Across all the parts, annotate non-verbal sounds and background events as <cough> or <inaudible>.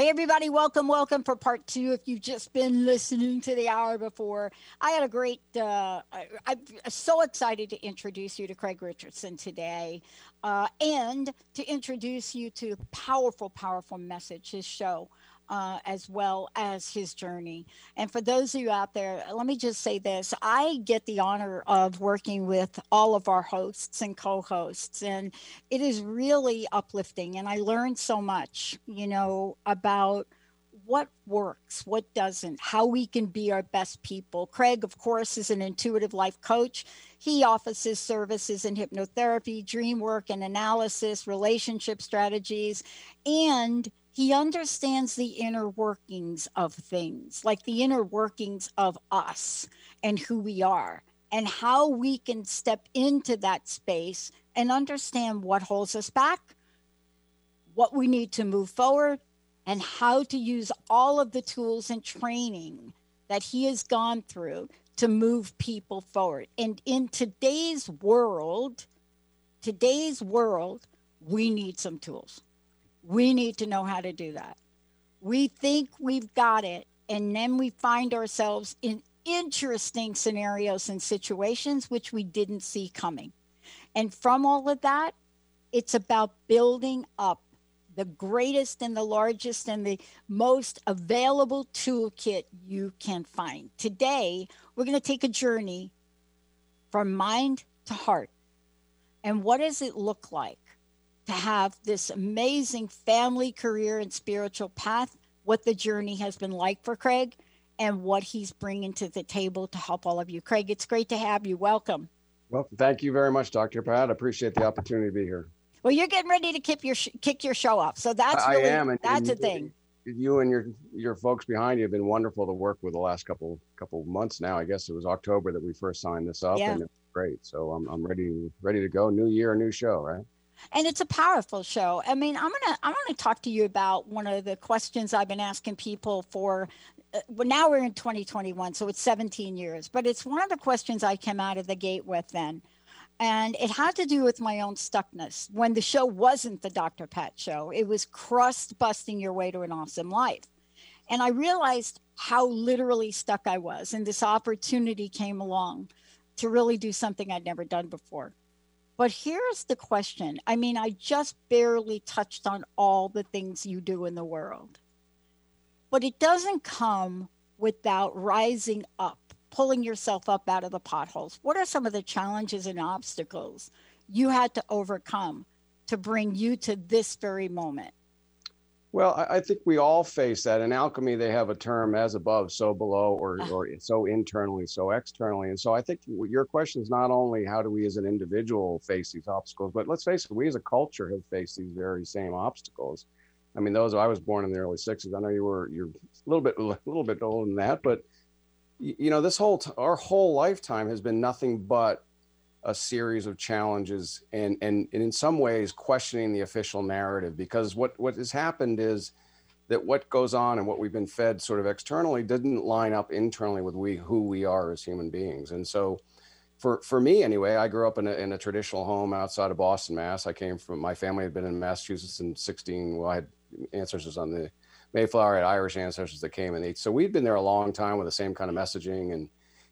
Hey, everybody, welcome, welcome for part two. If you've just been listening to the hour before, I had a great, uh, I, am so excited to introduce you to Craig Richardson today uh, and to introduce you to powerful, powerful message, his show uh, as well as his journey. And for those of you out there, let me just say this I get the honor of working with all of our hosts and co hosts, and it is really uplifting. And I learned so much, you know, about what works, what doesn't, how we can be our best people. Craig, of course, is an intuitive life coach. He offers his services in hypnotherapy, dream work and analysis, relationship strategies, and he understands the inner workings of things, like the inner workings of us and who we are, and how we can step into that space and understand what holds us back, what we need to move forward, and how to use all of the tools and training that he has gone through to move people forward. And in today's world, today's world, we need some tools. We need to know how to do that. We think we've got it, and then we find ourselves in interesting scenarios and situations which we didn't see coming. And from all of that, it's about building up the greatest and the largest and the most available toolkit you can find. Today, we're going to take a journey from mind to heart. And what does it look like to have this amazing family, career, and spiritual path, what the journey has been like for Craig, and what he's bringing to the table to help all of you. Craig, it's great to have you. Welcome. Well, thank you very much, Dr. Pat. I appreciate the opportunity to be here. Well, you're getting ready to kick your kick your show off, so that's really, I am, and, that's and a thing. You and your your folks behind you have been wonderful to work with the last couple couple months now. I guess it was October that we first signed this up, yeah. and it's great. So I'm I'm ready ready to go. New year, new show, right? And it's a powerful show. I mean, I'm gonna I'm gonna talk to you about one of the questions I've been asking people for. Uh, well, now we're in 2021, so it's 17 years, but it's one of the questions I came out of the gate with then. And it had to do with my own stuckness. When the show wasn't the Dr. Pat show, it was crust busting your way to an awesome life. And I realized how literally stuck I was. And this opportunity came along to really do something I'd never done before. But here's the question I mean, I just barely touched on all the things you do in the world, but it doesn't come without rising up, pulling yourself up out of the potholes. What are some of the challenges and obstacles you had to overcome to bring you to this very moment? Well, I think we all face that. In alchemy, they have a term as above, so below, or, ah. or so internally, so externally. And so I think your question is not only how do we as an individual face these obstacles, but let's face it, we as a culture have faced these very same obstacles. I mean, those I was born in the early '60s. I know you were you're a little bit <laughs> a little bit older than that, but you know, this whole t- our whole lifetime has been nothing but a series of challenges and, and, and in some ways questioning the official narrative because what, what has happened is that what goes on and what we've been fed sort of externally didn't line up internally with we who we are as human beings. And so for for me anyway i grew up in a, in a traditional home outside of boston mass. I came from my family had been in massachusetts in 16 well i had ancestors on the mayflower had irish ancestors that came and so we'd been there a long time with the same kind of messaging and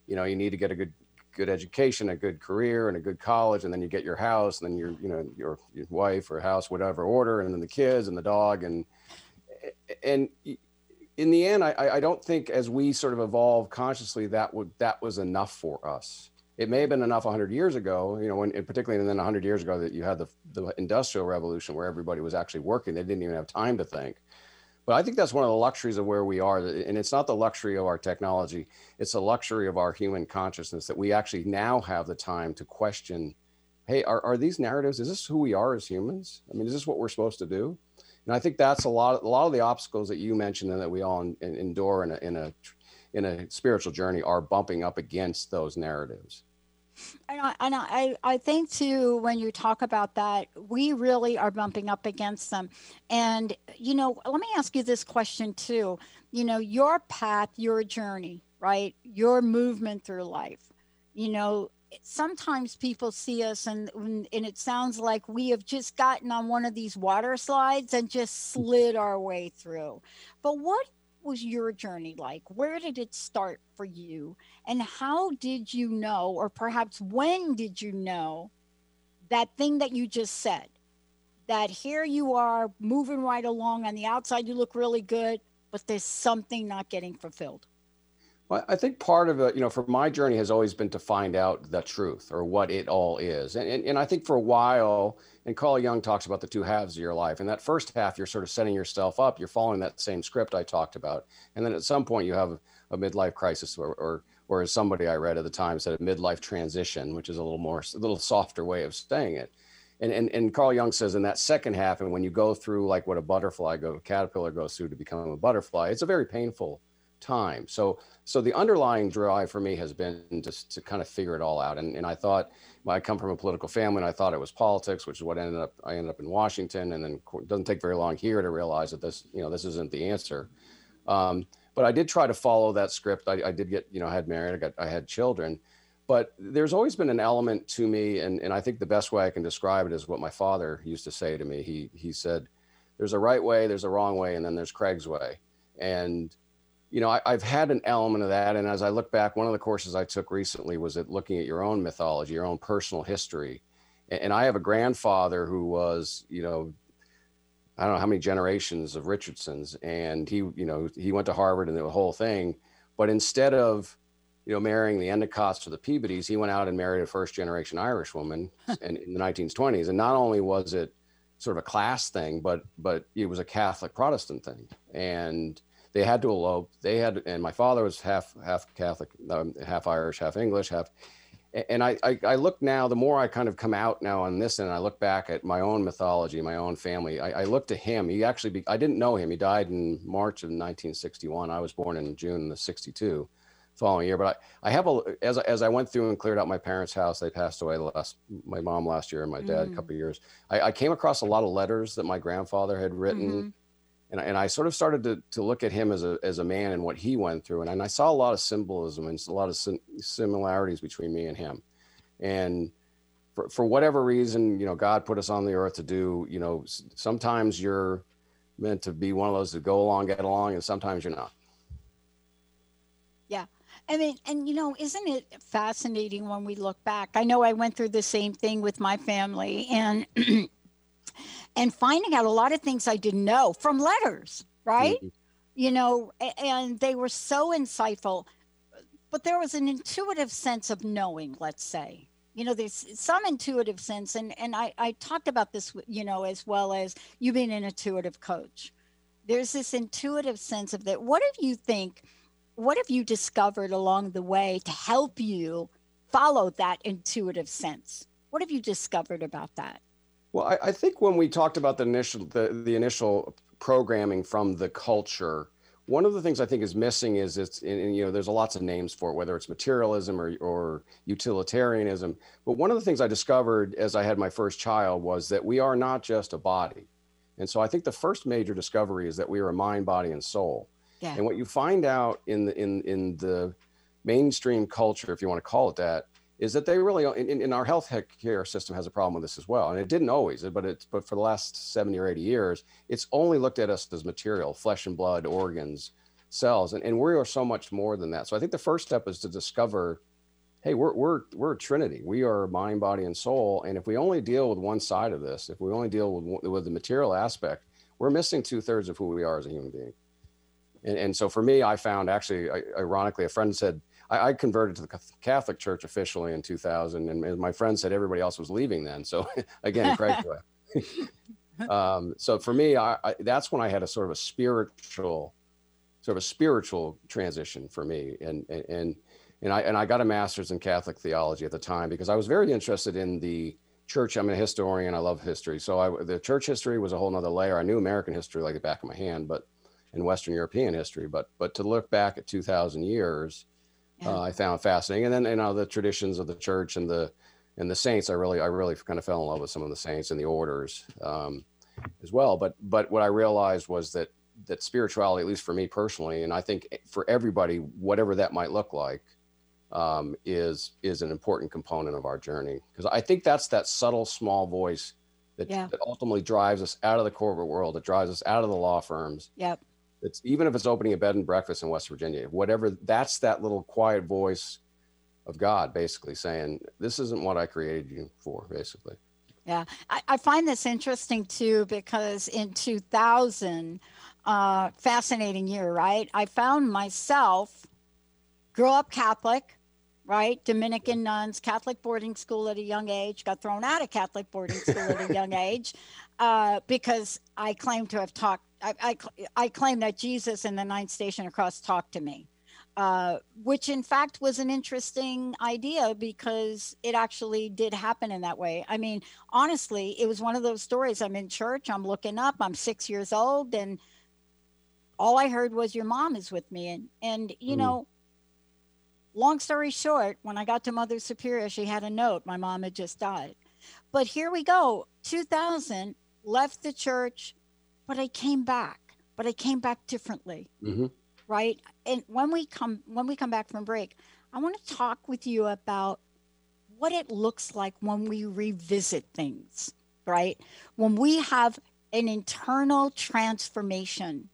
you know you need to get a good good education, a good career, and a good college, and then you get your house, and then your you know your your wife or house, whatever order, and then the kids and the dog, and and in the end, I, I don't think as we sort of evolve consciously that would that was enough for us. It may have been enough 100 years ago, you know, when particularly and then 100 years ago that you had the the industrial revolution where everybody was actually working, they didn't even have time to think. But I think that's one of the luxuries of where we are. And it's not the luxury of our technology, it's the luxury of our human consciousness that we actually now have the time to question hey, are, are these narratives, is this who we are as humans? I mean, is this what we're supposed to do? And I think that's a lot, of, a lot of the obstacles that you mentioned and that we all endure in a, in a, in a spiritual journey are bumping up against those narratives. And I, and I, I think too, when you talk about that, we really are bumping up against them. And, you know, let me ask you this question too. You know, your path, your journey, right? Your movement through life. You know, sometimes people see us and and it sounds like we have just gotten on one of these water slides and just slid our way through. But what was your journey like? Where did it start for you? And how did you know, or perhaps when did you know that thing that you just said? That here you are moving right along on the outside, you look really good, but there's something not getting fulfilled. Well, I think part of it, you know, for my journey has always been to find out the truth or what it all is. And, and, and I think for a while, and Carl Jung talks about the two halves of your life. And that first half, you're sort of setting yourself up, you're following that same script I talked about. And then at some point, you have a midlife crisis or, or, or as somebody I read at the time said, a midlife transition, which is a little more, a little softer way of saying it. And, and, and Carl Jung says in that second half, and when you go through like what a butterfly go, a caterpillar goes through to become a butterfly, it's a very painful time. So so the underlying drive for me has been just to kind of figure it all out. And and I thought well, I come from a political family, and I thought it was politics, which is what ended up I ended up in Washington, and then it doesn't take very long here to realize that this you know this isn't the answer. Um, but I did try to follow that script. I, I did get you know I had married, I got I had children. But there's always been an element to me, and, and I think the best way I can describe it is what my father used to say to me. He he said, "There's a right way, there's a wrong way, and then there's Craig's way." And you know, I, have had an element of that. And as I look back, one of the courses I took recently was at looking at your own mythology, your own personal history. And, and I have a grandfather who was, you know, I don't know how many generations of Richardsons, and he, you know, he went to Harvard and the whole thing. But instead of, you know, marrying the Endicotts or the Peabodys, he went out and married a first generation Irish woman <laughs> in, in the 1920s. And not only was it sort of a class thing, but but it was a Catholic Protestant thing. And they had to elope. They had, and my father was half half Catholic, um, half Irish, half English, half. And I, I, I look now. The more I kind of come out now on this, and I look back at my own mythology, my own family. I, I look to him. He actually, be, I didn't know him. He died in March of 1961. I was born in June of '62, following year. But I, I have a as as I went through and cleared out my parents' house. They passed away last. My mom last year and my dad mm. a couple years. I, I, came across a lot of letters that my grandfather had written. Mm-hmm and, and I sort of started to, to look at him as a, as a man and what he went through. And, and I saw a lot of symbolism and a lot of sim- similarities between me and him. And for, for whatever reason, you know, God put us on the earth to do, you know, sometimes you're meant to be one of those that go along, get along, and sometimes you're not. Yeah. I mean, and you know, isn't it fascinating when we look back? I know I went through the same thing with my family and <clears throat> and finding out a lot of things I didn't know from letters, right? Mm-hmm. You know, and they were so insightful. But there was an intuitive sense of knowing, let's say. You know, there's some intuitive sense, and, and I, I talked about this, you know, as well as you being an intuitive coach. There's this intuitive sense of that. What if you think, what have you discovered along the way to help you follow that intuitive sense? What have you discovered about that? Well, I, I, think when we talked about the initial the, the initial programming from the culture, one of the things I think is missing is it's and, you know there's lots of names for it, whether it's materialism or or utilitarianism. But one of the things I discovered as I had my first child was that we are not just a body, and so I think the first major discovery is that we are a mind, body, and soul. Yeah. And what you find out in the in in the mainstream culture, if you want to call it that, is that they really in, in our health care system has a problem with this as well and it didn't always but it's but for the last 70 or 80 years it's only looked at us as material flesh and blood organs cells and, and we are so much more than that. So i think the first step is to discover hey we're, we're we're a trinity. We are mind body and soul and if we only deal with one side of this if we only deal with, with the material aspect we're missing two-thirds of who we are as a human being. And, and so for me i found actually ironically a friend said I, I, converted to the Catholic Church officially in 2000, and, my friend said everybody else was leaving then. So <laughs> again, <laughs> Craig. <laughs> um, so for me, I, I, that's when I had a sort of a spiritual, sort of a spiritual transition for me, and and and and I and I got a master's in Catholic theology at the time because I was very interested in the church. I'm a historian. I love history, so I, the church history was a whole nother layer. I knew American history like the back of my hand, but in Western European history, but but to look back at 2,000 years, yeah. uh, I found fascinating. And then you know the traditions of the church and the and the saints. I really I really kind of fell in love with some of the saints and the orders um, as well. But but what I realized was that that spirituality, at least for me personally, and I think for everybody, whatever that might look like, um, is is an important component of our journey because I think that's that subtle small voice that, yeah. that ultimately drives us out of the corporate world, that drives us out of the law firms. Yep it's even if it's opening a bed and breakfast in West Virginia, whatever, that's that little quiet voice of God basically saying, This isn't what I created you for, basically. Yeah, I, I find this interesting too because in 2000, uh, fascinating year, right? I found myself grew up Catholic, right? Dominican nuns, Catholic boarding school at a young age, got thrown out of Catholic boarding school at a <laughs> young age uh, because I claim to have talked I, I, I, claim that Jesus in the ninth station across talked to me, uh, which in fact was an interesting idea because it actually did happen in that way. I mean, honestly, it was one of those stories. I'm in church, I'm looking up, I'm six years old, and all I heard was your mom is with me. And, and you mm. know, long story short, when I got to Mother Superior, she had a note. My mom had just died. But here we go 2000, left the church, but I came back, but I came back differently. Mm-hmm. Right. And when we come when we come back from break, I want to talk with you about what it looks like when we revisit things, right? When we have an internal transformation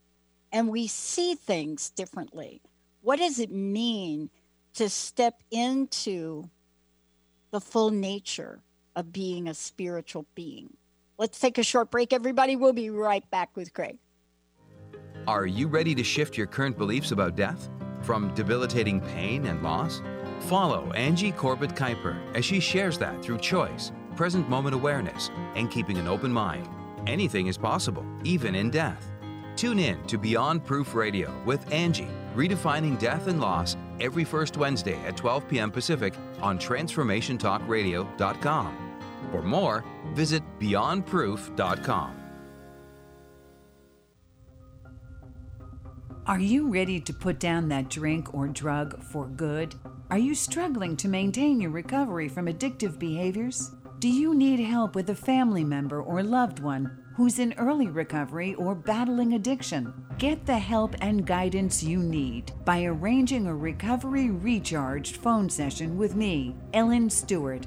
and we see things differently. What does it mean to step into the full nature of being a spiritual being? Let's take a short break, everybody. We'll be right back with Craig. Are you ready to shift your current beliefs about death? From debilitating pain and loss? Follow Angie Corbett Kuyper as she shares that through choice, present moment awareness, and keeping an open mind. Anything is possible, even in death. Tune in to Beyond Proof Radio with Angie, redefining death and loss every first Wednesday at 12 p.m. Pacific on TransformationTalkRadio.com. For more, visit beyondproof.com. Are you ready to put down that drink or drug for good? Are you struggling to maintain your recovery from addictive behaviors? Do you need help with a family member or loved one who's in early recovery or battling addiction? Get the help and guidance you need by arranging a recovery recharged phone session with me, Ellen Stewart,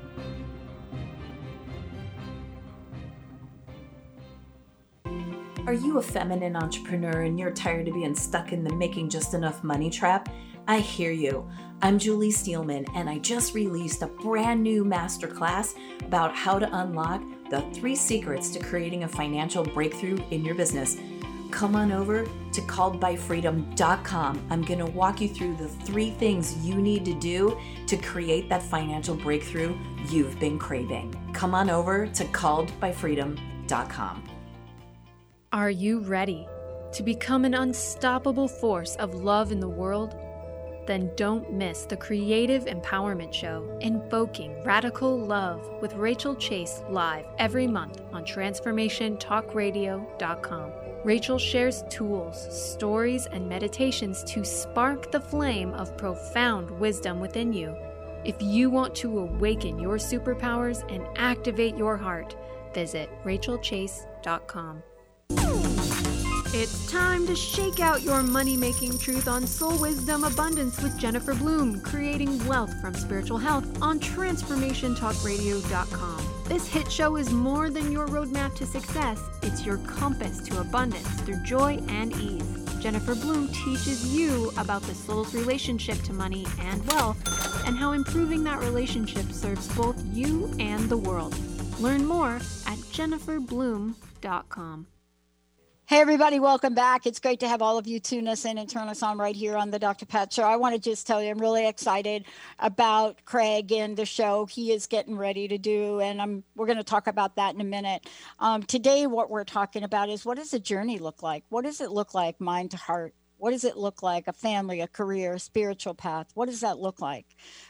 Are you a feminine entrepreneur and you're tired of being stuck in the making just enough money trap? I hear you. I'm Julie Steelman, and I just released a brand new masterclass about how to unlock the three secrets to creating a financial breakthrough in your business. Come on over to calledbyfreedom.com. I'm going to walk you through the three things you need to do to create that financial breakthrough you've been craving. Come on over to calledbyfreedom.com. Are you ready to become an unstoppable force of love in the world? Then don't miss the Creative Empowerment Show, Invoking Radical Love with Rachel Chase live every month on TransformationTalkRadio.com. Rachel shares tools, stories, and meditations to spark the flame of profound wisdom within you. If you want to awaken your superpowers and activate your heart, visit rachelchase.com. It's time to shake out your money making truth on Soul Wisdom Abundance with Jennifer Bloom, creating wealth from spiritual health on TransformationTalkRadio.com. This hit show is more than your roadmap to success, it's your compass to abundance through joy and ease. Jennifer Bloom teaches you about the soul's relationship to money and wealth and how improving that relationship serves both you and the world. Learn more at jenniferbloom.com. Hey, everybody, welcome back. It's great to have all of you tune us in and turn us on right here on the Dr. Pat Show. I want to just tell you, I'm really excited about Craig and the show he is getting ready to do. And I'm, we're going to talk about that in a minute. Um, today, what we're talking about is what does a journey look like? What does it look like, mind to heart? What does it look like? A family, a career, a spiritual path? What does that look like?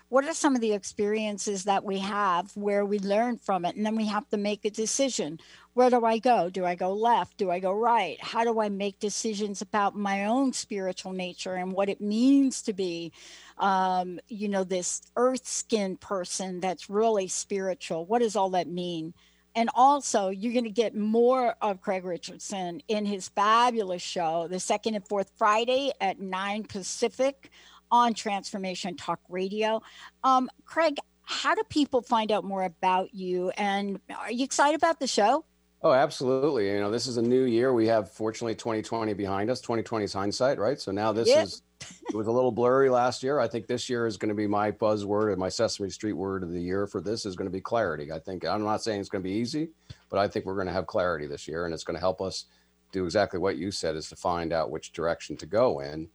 What are some of the experiences that we have where we learn from it and then we have to make a decision? Where do I go? Do I go left? Do I go right? How do I make decisions about my own spiritual nature and what it means to be, um, you know, this earth skin person that's really spiritual? What does all that mean? And also, you're going to get more of Craig Richardson in his fabulous show, the second and fourth Friday at 9 Pacific on Transformation Talk Radio. Um, Craig, how do people find out more about you? And are you excited about the show? Oh, absolutely. You know, this is a new year. We have fortunately 2020 behind us. 2020 is hindsight, right? So now this is it was a little blurry last year. I think this year is going to be my buzzword and my Sesame Street word of the year for this is going to be clarity. I think I'm not saying it's going to be easy, but I think we're going to have clarity this year and it's going to help us do exactly what you said is to find out which direction to go in.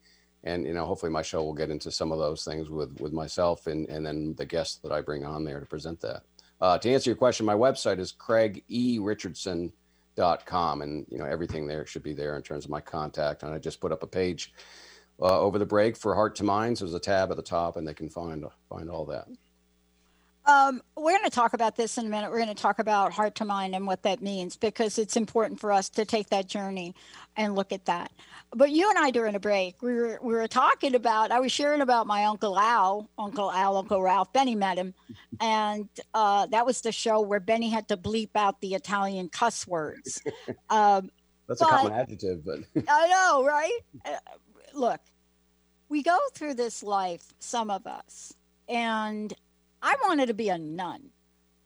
And you know, hopefully my show will get into some of those things with with myself and and then the guests that I bring on there to present that. Uh, to answer your question, my website is craigericardson.com and you know everything there should be there in terms of my contact and I just put up a page uh, over the break for Heart to Minds. There's a tab at the top, and they can find find all that. Um, we're going to talk about this in a minute. We're going to talk about heart to mind and what that means because it's important for us to take that journey and look at that. But you and I during a break, we were we were talking about. I was sharing about my uncle Al, Uncle Al, Uncle Ralph. Benny met him, and uh, that was the show where Benny had to bleep out the Italian cuss words. <laughs> Um, That's but, a common adjective, but I know, right? <laughs> Look, we go through this life, some of us, and I wanted to be a nun.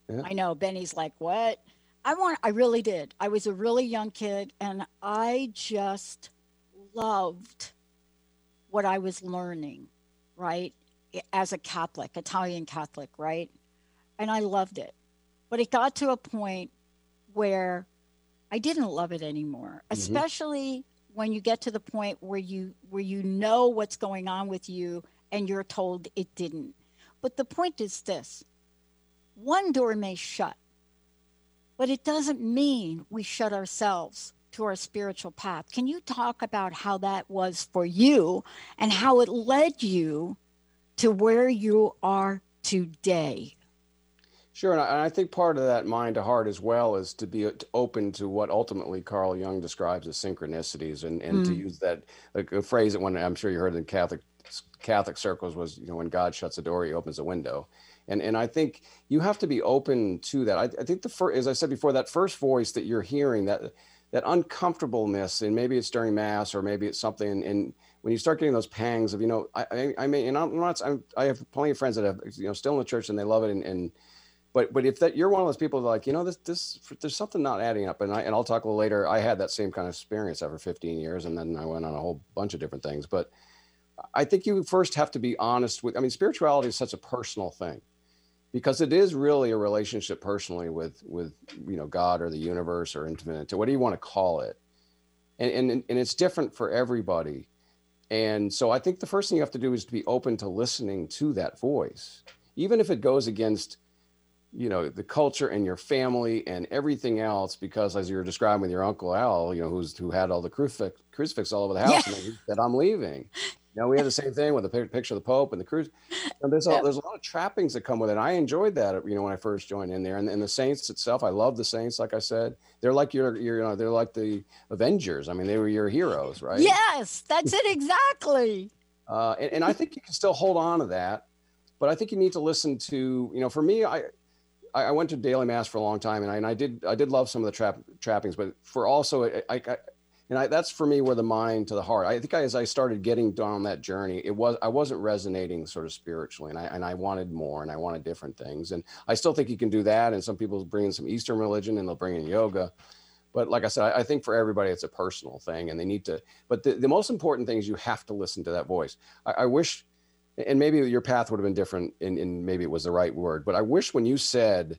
Yeah. I know Benny's like, what? I want, I really did. I was a really young kid and I just loved what I was learning, right? As a Catholic, Italian Catholic, right? And I loved it. But it got to a point where I didn't love it anymore, mm-hmm. especially when you get to the point where you where you know what's going on with you and you're told it didn't. But the point is this. One door may shut but it doesn't mean we shut ourselves to our spiritual path. Can you talk about how that was for you and how it led you to where you are today Sure, and I, and I, think part of that mind to heart as well is to be open to what ultimately Carl Jung describes as synchronicities, and and mm. to use that like a phrase that one I'm sure you heard in Catholic Catholic circles was you know when God shuts a door, He opens a window, and and I think you have to be open to that. I, I think the first, as I said before, that first voice that you're hearing that that uncomfortableness, and maybe it's during mass or maybe it's something, and when you start getting those pangs of you know I I, I may and I'm not I'm, i have plenty of friends that have you know still in the church and they love it and, and but but if that you're one of those people like you know this this there's something not adding up. And I and I'll talk a little later. I had that same kind of experience after 15 years and then I went on a whole bunch of different things. But I think you first have to be honest with I mean spirituality is such a personal thing because it is really a relationship personally with with you know God or the universe or infinite what do you want to call it. And and and it's different for everybody. And so I think the first thing you have to do is to be open to listening to that voice. Even if it goes against you know the culture and your family and everything else because as you were describing with your uncle al you know who's who had all the crucifix, crucifix all over the house yeah. and he said i'm leaving. You know we had the same thing with the picture of the pope and the cruise and there's, a, there's a lot of trappings that come with it. I enjoyed that you know when i first joined in there and, and the saints itself i love the saints like i said. They're like your, your you know they're like the avengers. I mean they were your heroes right? Yes that's it exactly. Uh, and, and i think you can still hold on to that but I think you need to listen to, you know, for me, I, I, I, went to daily mass for a long time, and I, and I did I did love some of the trap, trappings, but for also I, I, and I, that's for me where the mind to the heart. I think I, as I started getting down that journey, it was I wasn't resonating sort of spiritually, and I and I wanted more, and I wanted different things, and I still think you can do that. And some people bring in some Eastern religion, and they'll bring in yoga, but like I said, I, I think for everybody it's a personal thing, and they need to. But the, the most important thing is you have to listen to that voice. I, I wish, and maybe your path would have been different, and, and maybe it was the right word, but I wish when you said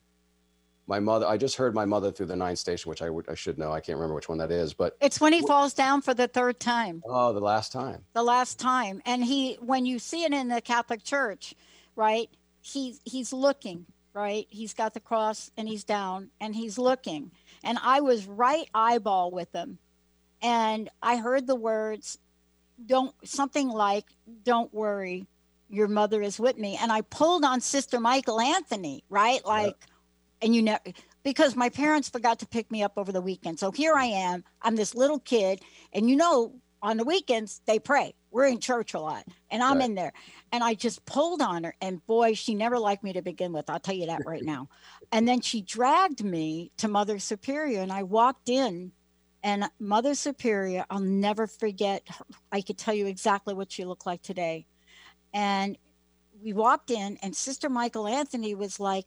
my mother i just heard my mother through the ninth station which I I should know. I can't remember which one that is but it's when he falls down for the third time. Oh the last time. The last time. And he when you see it in the catholic church right he he's looking right? He's got the cross and he's down and he's looking. And i was right eyeball with him. And i heard the words don't something like don't worry your mother is with me. And i pulled on sister michael anthony right? Like and you know because my parents forgot to pick me up over the weekend. So here i am i'm this little kid and you know on the weekends they pray. We're in church a lot and i'm right. in there. And i just pulled on her and boy she never liked me to begin with i'll tell you that right now. <laughs> And then she dragged me to mother superior and i walked in and mother superior i'll never forget her. i could tell you exactly what she looked like today and we walked in and sister michael anthony was like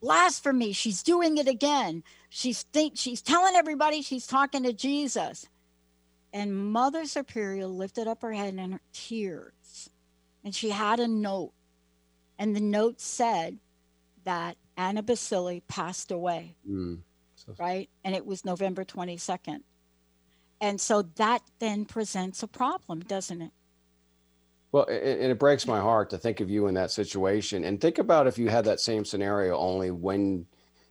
blasphemy she's doing it again. She's think she's telling everybody she's talking to jesus. And mother superior lifted up her head in her tears and she had a note. And the note said that anna basili passed away mm. right? And it was november 22nd and so that then presents a problem doesn't it well, and it breaks my heart to think of you in that situation. And think about if you had that same scenario only when,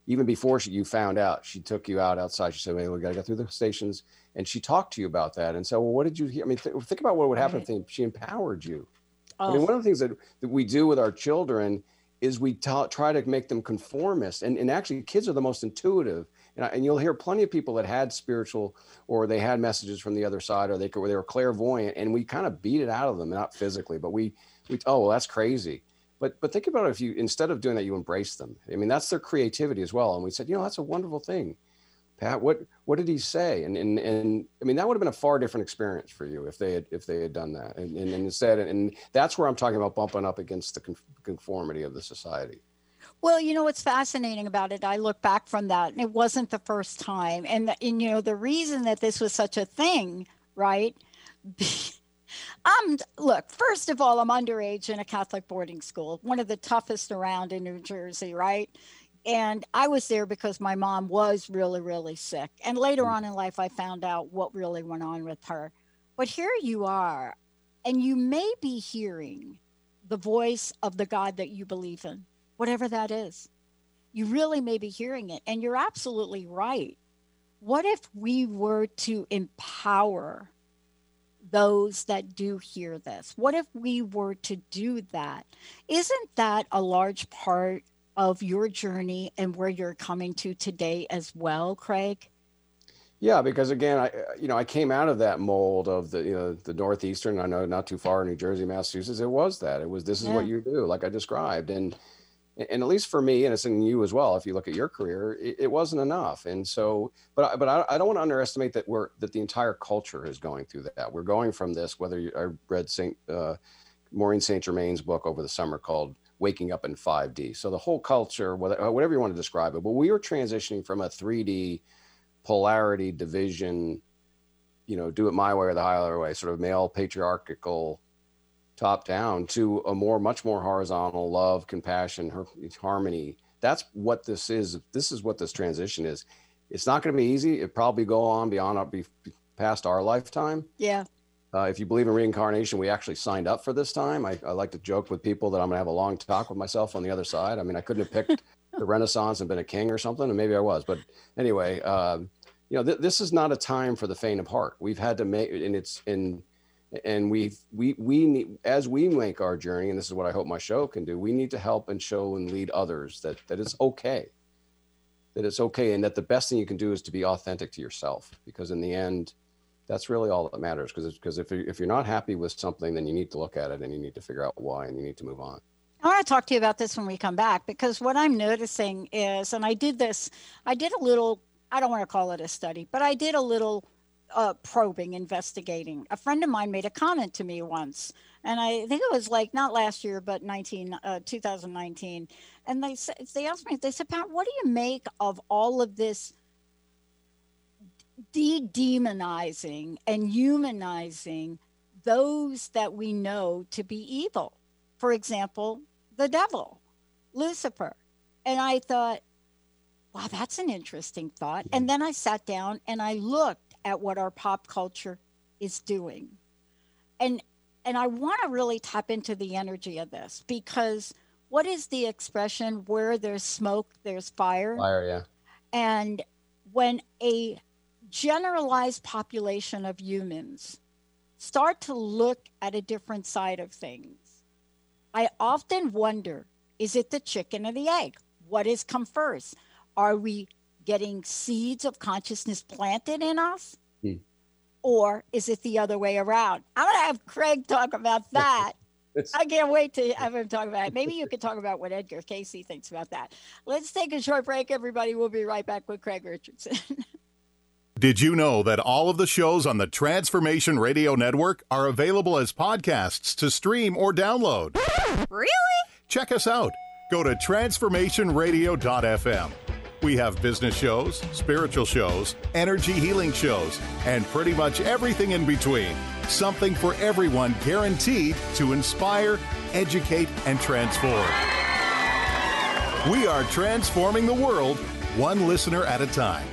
even before she, you found out, she took you out outside. She said, "Hey, we got to go through the stations," and she talked to you about that. And so, well, what did you hear? I mean, th- think about what would happen right. if she empowered you. Oh. I mean, oh. one of the things that, that we do with our children is we ta- try to make them conformist, and, and actually, kids are the most intuitive and, I, and you'll hear plenty of people that had spiritual or they had messages from the other side or they could, or they were clairvoyant and we kind of beat it out of them not physically but we we oh well that's crazy. But but think about it if you instead of doing that you embrace them. I mean that's their creativity as well. And we said you know that's a wonderful thing. Pat what what did he say? And and, and i mean that would have been a far different experience for you if they had if they had done that. And, and, and instead and that's where i'm talking about bumping up against the conformity of the society well, you know what's fascinating about it? I look back from that, and it wasn't the first time. And, and you know, the reason that this was such a thing, right? <laughs> um, look, first of all, I'm underage in a Catholic boarding school, one of the toughest around in New Jersey, right? And I was there because my mom was really, really sick. And later mm. on in life, I found out what really went on with her. But here you are, and you may be hearing the voice of the God that you believe in whatever that is. You really may be hearing it. And you're absolutely right. What if we were to empower those that do hear this? What if we were to do that? Isn't that a large part of your journey and where you're coming to today as well, Craig? Yeah, because again, I uh, you know I came out of that mold of the you know the northeastern. I know not too far, New Jersey, Massachusetts. It was that. It was this is yeah. what you do, like I described, and and at least for me and it's in you as well if you look at your career it, it wasn't enough and so but I, but I, I, don't want to underestimate that we're that the entire culture is going through that. We're going from this whether you, i read saint uh, maureen saint germain's book over the summer called waking up in 5d so the whole culture uh, whatever you want to describe it but we were transitioning from a 3d polarity division you know do it my way or the highway way sort of male patriarchal top down to a more much more horizontal love compassion harmony. That's what this is. This is what this transition is. It's not going to be easy. It probably go on beyond our, be past our lifetime. Yeah. Uh, if you believe in reincarnation we actually signed up for this time. I, I like to joke with people that i'm going to have a long talk with myself on the other side. I mean i couldn't have picked <laughs> the renaissance and been a king or something and maybe i was but anyway uh, you know th- this is not a time for the faint of heart. We've had to make and it's in and we we we need as we make our journey and this is what i hope my show can do we need to help and show and lead others that that it's okay. That it's okay and that the best thing you can do is to be authentic to yourself because in the end that's really all that matters because because if, if you're not happy with something then you need to look at it and you need to figure out why and you need to move on. I want to talk to you about this when we come back because what I'm noticing is, and I did this, I did a little, I don't want to call it a study, but I did a little uh, probing, investigating. A friend of mine made a comment to me once, and I think it was like not last year, but 19, uh, 2019. And they said, they asked me, they said, Pat, what do you make of all of this de-demonizing and humanizing those that we know to be evil? For example, the devil, Lucifer. And I thought, wow, that's an interesting thought. And then I sat down and I looked at what our pop culture is doing. And and I want to really tap into the energy of this because what is the expression where there's smoke there's fire? Fire, yeah. And when a generalized population of humans start to look at a different side of things, I often wonder is it the chicken or the egg? What has come first? Are we getting seeds of consciousness planted in us? Hmm. Or is it the other way around? I'm going to have Craig talk about <laughs> that. I can't wait to <laughs> have him talk about it. Maybe you could talk about what Edgar Cayce thinks about that. Let's take a short break, everybody. We'll be right back with Craig Richardson. <laughs> Did you know that all of the shows on the Transformation Radio Network are available as podcasts to stream or download? Really? Check us out. Go to transformationradio.fm. We have business shows, spiritual shows, energy healing shows, and pretty much everything in between. Something for everyone guaranteed to inspire, educate, and transform. We are transforming the world one listener at a time.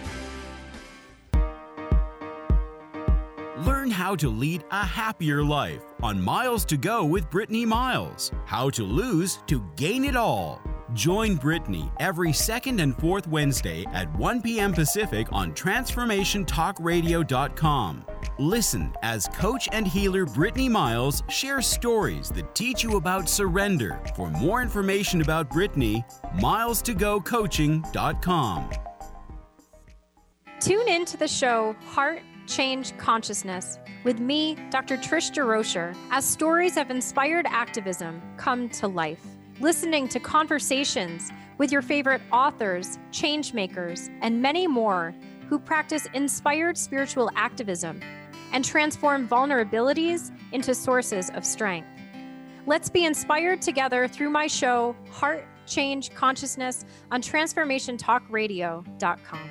Learn how to lead a happier life on Miles to Go with Brittany Miles. How to lose to gain it all. Join Brittany every second and fourth Wednesday at 1 p.m. Pacific on TransformationTalkRadio.com. Listen as coach and healer Brittany Miles shares stories that teach you about surrender. For more information about Brittany, miles2gocoaching.com. Tune in to the show Heart Change Consciousness with me, Dr. Trish DeRocher, as stories of inspired activism come to life. Listening to conversations with your favorite authors, changemakers, and many more who practice inspired spiritual activism and transform vulnerabilities into sources of strength. Let's be inspired together through my show, Heart Change Consciousness, on TransformationTalkRadio.com.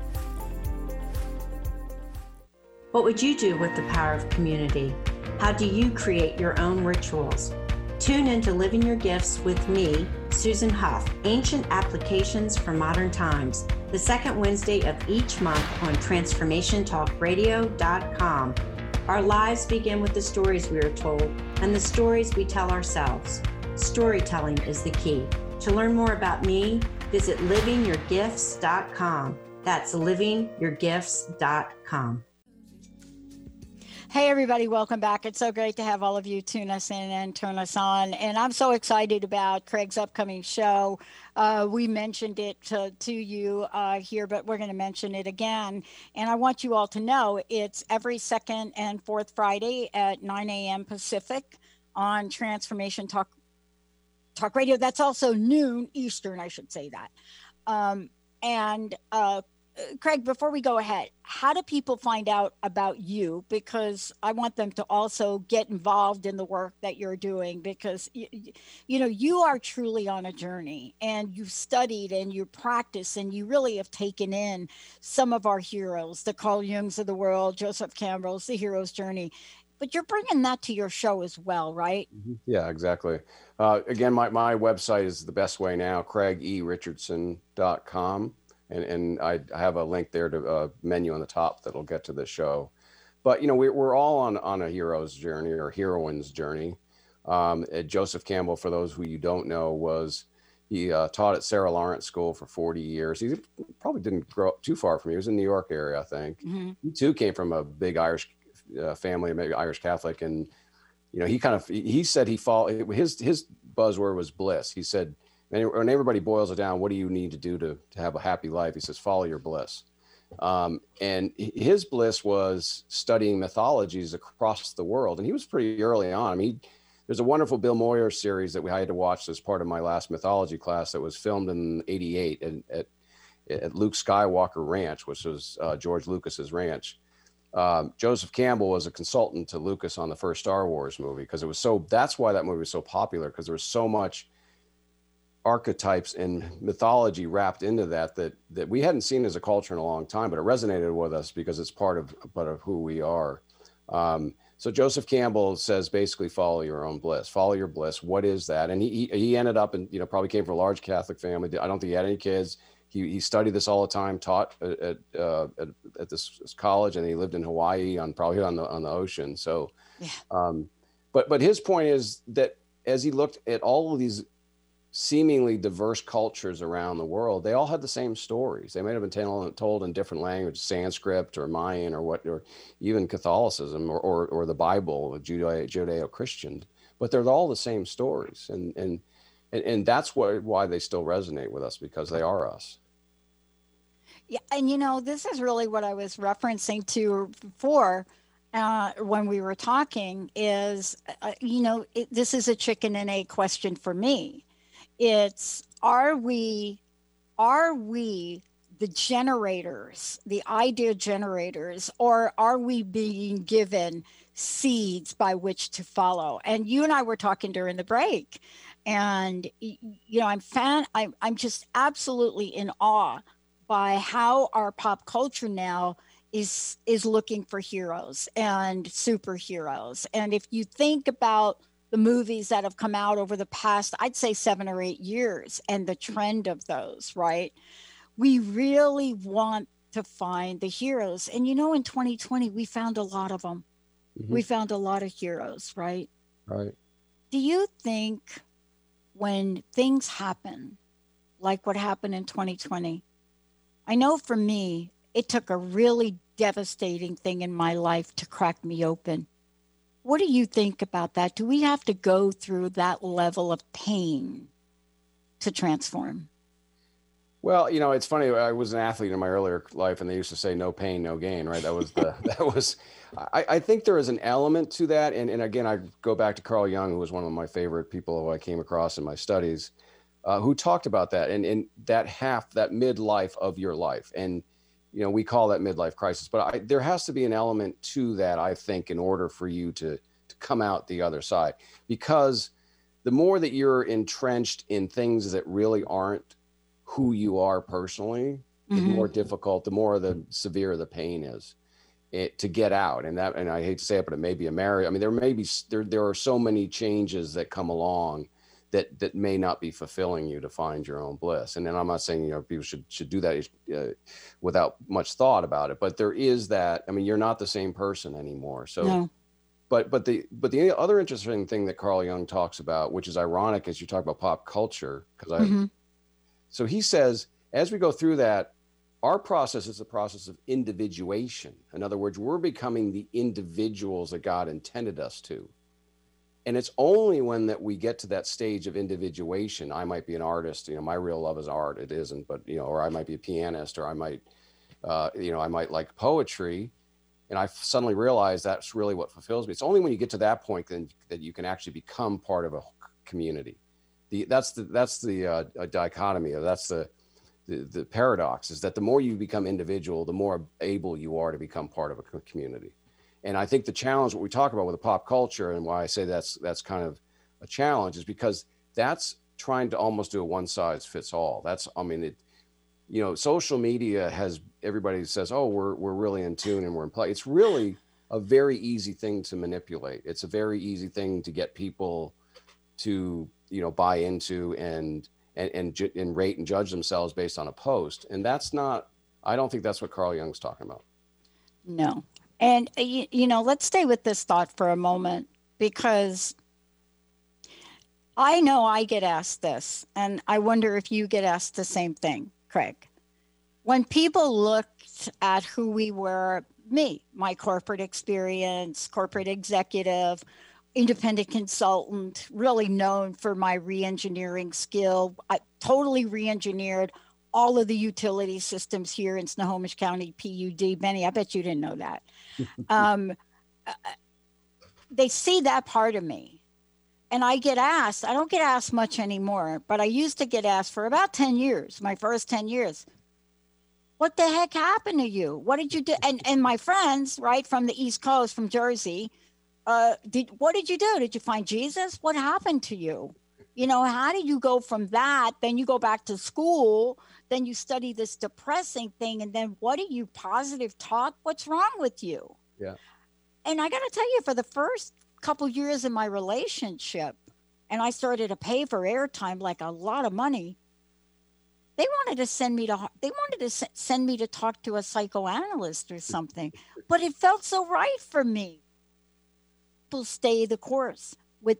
What would you do with the power of community? How do you create your own rituals? Tune in to Living Your Gifts with me, Susan Huff, Ancient Applications for Modern Times, the second Wednesday of each month on TransformationTalkRadio.com. Our lives begin with the stories we are told and the stories we tell ourselves. Storytelling is the key. To learn more about me, visit livingyourgifts.com. That's livingyourgifts.com. Hey, everybody, welcome back. It's so great to have all of you tune us in and turn us on. And I'm so excited about Craig's upcoming show. Uh, we mentioned it to, to you uh, here, but we're going to mention it again. And I want you all to know it's every second and fourth Friday at 9 a.m. Pacific on Transformation Talk Talk Radio. That's also noon Eastern, I should say that. Um, and uh, Craig, before we go ahead, how do people find out about you? Because I want them to also get involved in the work that you're doing because, you, you know, you are truly on a journey and you've studied and you practice and you really have taken in some of our heroes, the Carl Jungs of the world, Joseph Campbell's The Hero's Journey but you're bringing that to your show as well, right? Mm-hmm. Yeah, exactly. Uh, again, my, my website is the best way now, craigericardson.com. And, and I have a link there to a uh, menu on the top that'll get to the show. But, you know, we, we're all on, on a hero's journey or heroine's journey. Um, Joseph Campbell, for those who you don't know, was he uh, taught at Sarah Lawrence School for 40 years. He probably didn't grow up too far from me. He was in the New York area, I think. Mm-hmm. He too came from a big Irish uh, family, maybe Irish Catholic, and you know he kind of he said he fall his his buzzword was bliss. He said when everybody boils it down, what do you need to do to to have a happy life? He says follow your bliss. Um, and his bliss was studying mythologies across the world, and he was pretty early on. I mean, he, there's a wonderful Bill Moyer series that we had to watch as part of my last mythology class that was filmed in '88 at, at, at Luke Skywalker Ranch, which was uh, George Lucas's ranch um, Joseph Campbell was a consultant to Lucas on the first Star Wars movie because it was so. That's why that movie was so popular because there was so much archetypes and mythology wrapped into that that that we hadn't seen as a culture in a long time, but it resonated with us because it's part of part of who we are. Um, so Joseph Campbell says basically follow your own bliss, follow your bliss. What is that? And he he ended up and you know probably came from a large Catholic family. I don't think he had any kids he, he studied this all the time, taught at, uh, at, at, this, college, and he lived in Hawaii on probably on the on the ocean. So, yeah. um, but but his point is that as he looked at all of these seemingly diverse cultures around the world, they all had the same stories. They might have been told, in different languages, Sanskrit or Mayan or what, or even Catholicism or, or, or the Bible, Judeo-Christian, but they're all the same stories. And, and, and, and that's why, why they still resonate with us because they are us. Yeah, and you know, this is really what I was referencing to before uh, when we were talking. Is uh, you know, it, this is a chicken and egg question for me. It's are we, are we the generators, the idea generators, or are we being given seeds by which to follow? And you and I were talking during the break, and you know, I'm fan. I'm I'm just absolutely in awe by how our pop culture now is is looking for heroes and superheroes. And if you think about the movies that have come out over the past, I'd say seven or eight years, and the trend of those, right? We really want to find the heroes. And you know, in 2020, we found a lot of them. Mm-hmm. We found a lot of heroes, right? Right. Do you think when things happen, like what happened in 2020, I know for me, it took a really devastating thing in my life to crack me open. What do you think about that? Do we have to go through that level of pain to transform? Well, you know, it's funny. I was an athlete in my earlier life, and they used to say "no pain, no gain." Right? That was the <laughs> that was. I, I think there is an element to that, and and again, I go back to Carl Jung, who was one of my favorite people who I came across in my studies uh, who talked about that and, and that half, that midlife of your life. And, you know, we call that midlife crisis, but I, there has to be an element to that, I think, in order for you to, to come out the other side. Because the more that you're entrenched in things that really aren't who you are personally, the mm-hmm. more difficult, the more the severe the pain is. It, to get out and that and i hate to say it but it may be a marriage i mean there may be there, there are so many changes that come along that that may not be fulfilling you to find your own bliss. And then I'm not saying you know people should should do that uh, without much thought about it, but there is that. I mean, you're not the same person anymore. So. No. But but the but the other interesting thing that Carl Jung talks about, which is ironic as you talk about pop culture, because I, mm-hmm. so he says as we go through that, our process is a process of individuation. In other words, we're becoming the individuals that God intended us to and it's only when that we get to that stage of individuation i might be an artist you know my real love is art it isn't but you know or i might be a pianist or i might uh, you know i might like poetry and i suddenly realize that's really what fulfills me. It's only when you get to that point then that you can actually become part of a community. The that's the that's the uh, dichotomy of that's the, the the paradox is that the more you become individual the more able you are to become part of a community and I think the challenge, what we talk about with the pop culture, and why I say that's that's kind of a challenge, is because that's trying to almost do a one size fits all. That's, I mean, it, you know, social media has everybody says, oh, we're we're really in tune and we're in play. It's really a very easy thing to manipulate. It's a very easy thing to get people to you know buy into and and and, ju- and rate and judge themselves based on a post. And that's not. I don't think that's what Carl Jung's talking about. No. And, uh, you, you know, let's stay with this thought for a moment because I know I get asked this, and I wonder if you get asked the same thing, Craig. When people looked at who we were, me, my corporate experience, corporate executive, independent consultant, really known for my re-engineering skill. I totally re-engineered all of the utility systems here in Snohomish County PUD. Benny, I bet you didn't know that. <laughs> um, uh, they see that part of me. And I get asked, I don't get asked much anymore, but I used to get asked for about 10 years, my first 10 years. What the heck happened to you? What did you do? And and my friends, right, from the East Coast, from Jersey, uh, did what did you do? Did you find Jesus? What happened to you? You know, how did you go from that? Then you go back to school, then you study this depressing thing, and then what are you positive talk What's wrong with you? Yeah. And I got to tell you, for the first couple years in my relationship, and I started to pay for airtime like a lot of money. They wanted to send me to they wanted to send me to talk to a psychoanalyst or something, <laughs> but it felt so right for me. People stay the course with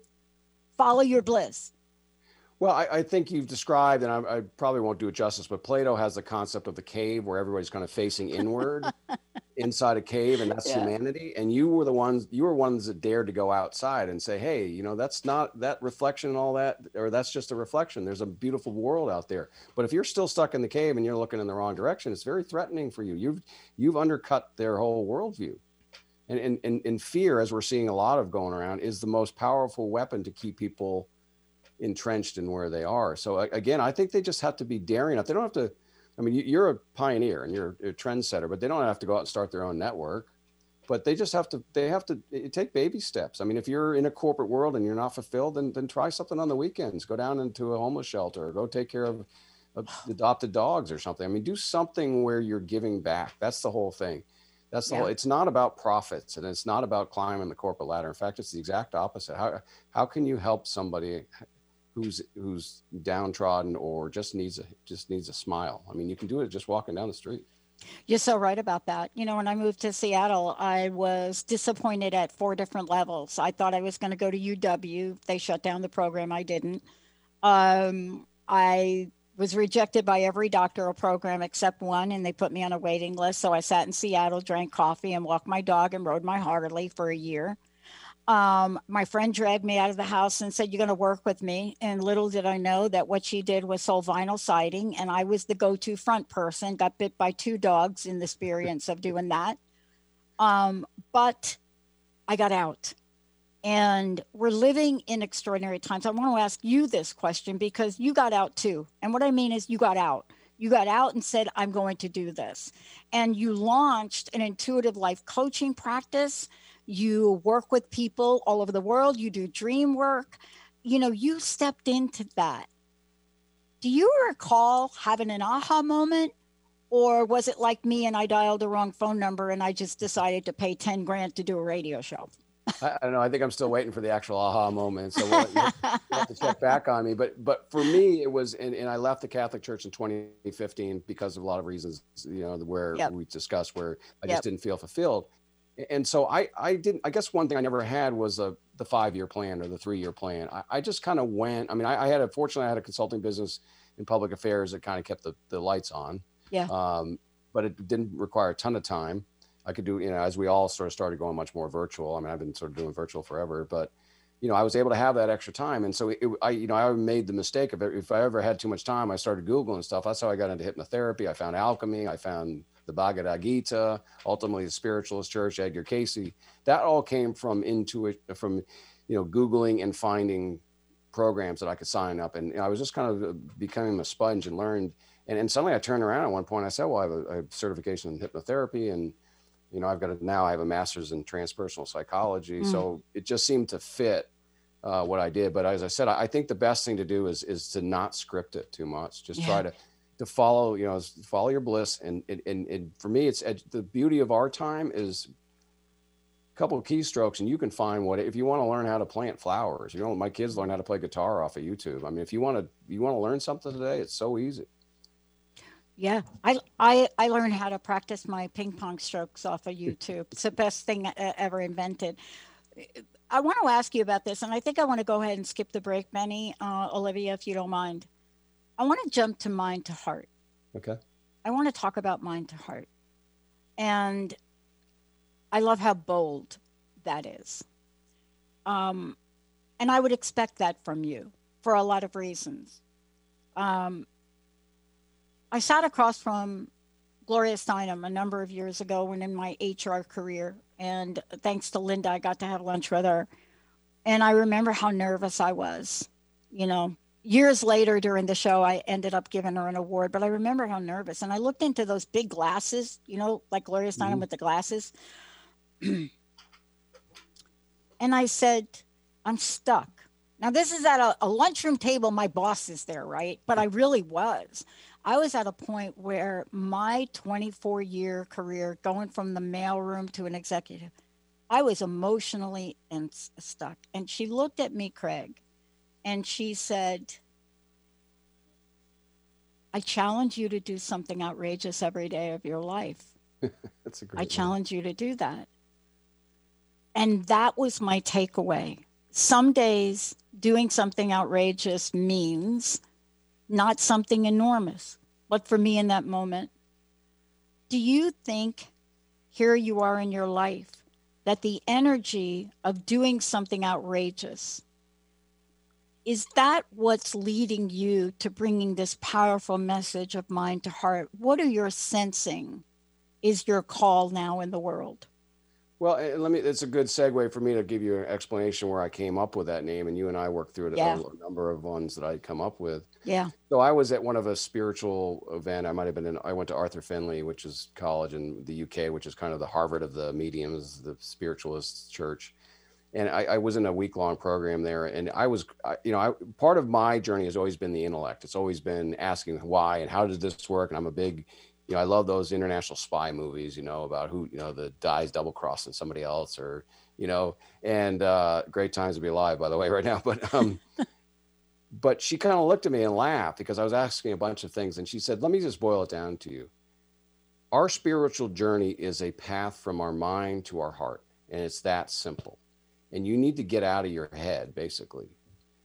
follow your bliss. Well, I, I think you've described, and I, I probably won't do it justice, but Plato has the concept of the cave where everybody's kind of facing inward <laughs> inside a cave, and that's Yeah. humanity. And you were the ones, you were ones that dared to go outside and say, hey, you know, that's not that reflection and all that, or that's just a reflection. There's a beautiful world out there. But if you're still stuck in the cave and you're looking in the wrong direction, it's very threatening for you. You've you've undercut their whole worldview. And, and, and, and fear, as we're seeing a lot of going around, is the most powerful weapon to keep people entrenched in where they are. So again, I think they just have to be daring enough. They don't have to. I mean, you- you're a pioneer and you're a trendsetter, but they don't have to go out and start their own network. But they just have to. They have to eh, take baby steps. I mean, if you're in a corporate world and you're not fulfilled, then then try something on the weekends. Go down into a homeless shelter. Or go take care of, of adopted dogs or something. I mean, do something where you're giving back. That's the whole thing. That's the Yeah. whole. It's not about profits and it's not about climbing the corporate ladder. In fact, it's the exact opposite. How how can you help somebody who's who's downtrodden or just needs a just needs a smile? I mean, you can do it just walking down the street. You're so right about that. You know, when I moved to Seattle, I was disappointed at four different levels. I thought I was going to go to UW. They shut down the program. I didn't. Um, I was rejected by every doctoral program except one, and they put me on a waiting list. So I sat in Seattle, drank coffee, and walked my dog and rode my Harley for a year. Um, my friend dragged me out of the house and said, You're going to work with me. And little did I know that what she did was sold vinyl siding, and I was the go to front person. Got bit by two dogs in the experience of doing that. Um, but I got out. And we're living in extraordinary times. I want to ask you this question because you got out too. And what I mean is, you got out. You got out and said, I'm going to do this. And you launched an intuitive life coaching practice. You work with people all over the world. You do dream work. You know, you stepped into that. Do you recall having an aha moment? Or was it like me and I dialed the wrong phone number and I just decided to pay 10 grand to do a radio show? I, don't know. I think I'm still waiting for the actual aha moment. So we'll, you'll have to check <laughs> back on me. But but for me, it was, and, and I left the Catholic Church in 2015 because of a lot of reasons, you know, where Yep. we discussed where I Yep. just didn't feel fulfilled. And so I I didn't. I guess one thing I never had was a the five year plan or the three year plan. I, I just kind of went. I mean, I, I had a fortunately I had a consulting business in public affairs that kind of kept the, the lights on. Yeah. Um, but it didn't require a ton of time. I could do, you know, as we all sort of started going much more virtual. I mean, I've been sort of doing virtual forever, but you know, I was able to have that extra time. And so it, I, you know, I made the mistake of. If I ever had too much time, I started Googling stuff. That's how I got into hypnotherapy. I found alchemy. I found the Bhagavad Gita, ultimately the spiritualist church, Edgar Cayce. That all came from intuition, from, you know, Googling and finding programs that I could sign up. And I was just kind of becoming a sponge and learned. And, and suddenly I turned around at one point. I said, well, I have a, I have certification in hypnotherapy and, you know, I've got a, now I have a master's in transpersonal psychology. Mm. So it just seemed to fit uh, what I did. But as I said, I, I think the best thing to do is, is to not script it too much. Just try to, to follow, you know, follow your bliss. And, and, and, and for me, it's the beauty of our time is a couple of keystrokes and you can find what if you want to learn how to plant flowers you know my kids learn how to play guitar off of youtube. I mean if you want to you want to learn something today it's so easy. Yeah i i i learned how to practice my ping pong strokes off of youtube. It's the best thing ever invented. I want to ask you about this and i think i want to go ahead and skip the break benny uh, olivia if you don't mind i want to jump to mind to heart okay i want to talk about mind to heart and I love how bold that is. Um, and I would expect that from you for a lot of reasons. Um, I sat across from Gloria Steinem a number of years ago when in my HR career. And thanks to Linda, I got to have lunch with her. And I remember how nervous I was. You know, years later during the show, I ended up giving her an award, but I remember how nervous. And I looked into those big glasses, you know, like Gloria Steinem mm-hmm. with the glasses. <clears throat> and I said, I'm stuck. Now, this is at a, a, lunchroom table. My boss is there, right? But I really was. I was at a point where my 24 year career, going from the mailroom to an executive, I was emotionally and stuck. And she looked at me, Craig, and she said, I challenge you to do something outrageous every day of your life. <laughs> That's a great I challenge you to do that. And that was my takeaway. Some days doing something outrageous means not something enormous. But for me in that moment, do you think here you are in your life that the energy of doing something outrageous is that what's leading you to bringing this powerful message of mind to heart? What are you sensing is your call now in the world? Well, eh, let me. It's a good segue for me to give you an explanation where I came up with that name, and you and I worked through it yeah. a, number of ones that I'd come up with. Yeah. So I was at one of a spiritual event. I might have been in. I went to Arthur Findlay, which is college in the UK, which is kind of the Harvard of the mediums, the spiritualist church. And I, I was in a week long program there, and I was, you know, I, part of my journey has always been the intellect. It's always been asking why and how does this work. And I'm a big you know, I love those international spy movies, you know, about who, you know, the dies double crossing somebody else or, you know, and uh, great times to be alive, by the way, <laughs> right now. But, um, but she kind of looked at me and laughed because I was asking a bunch of things. And she said, let me just boil it down to you. Our spiritual journey is a path from our mind to our heart. And it's that simple. And you need to get out of your head, basically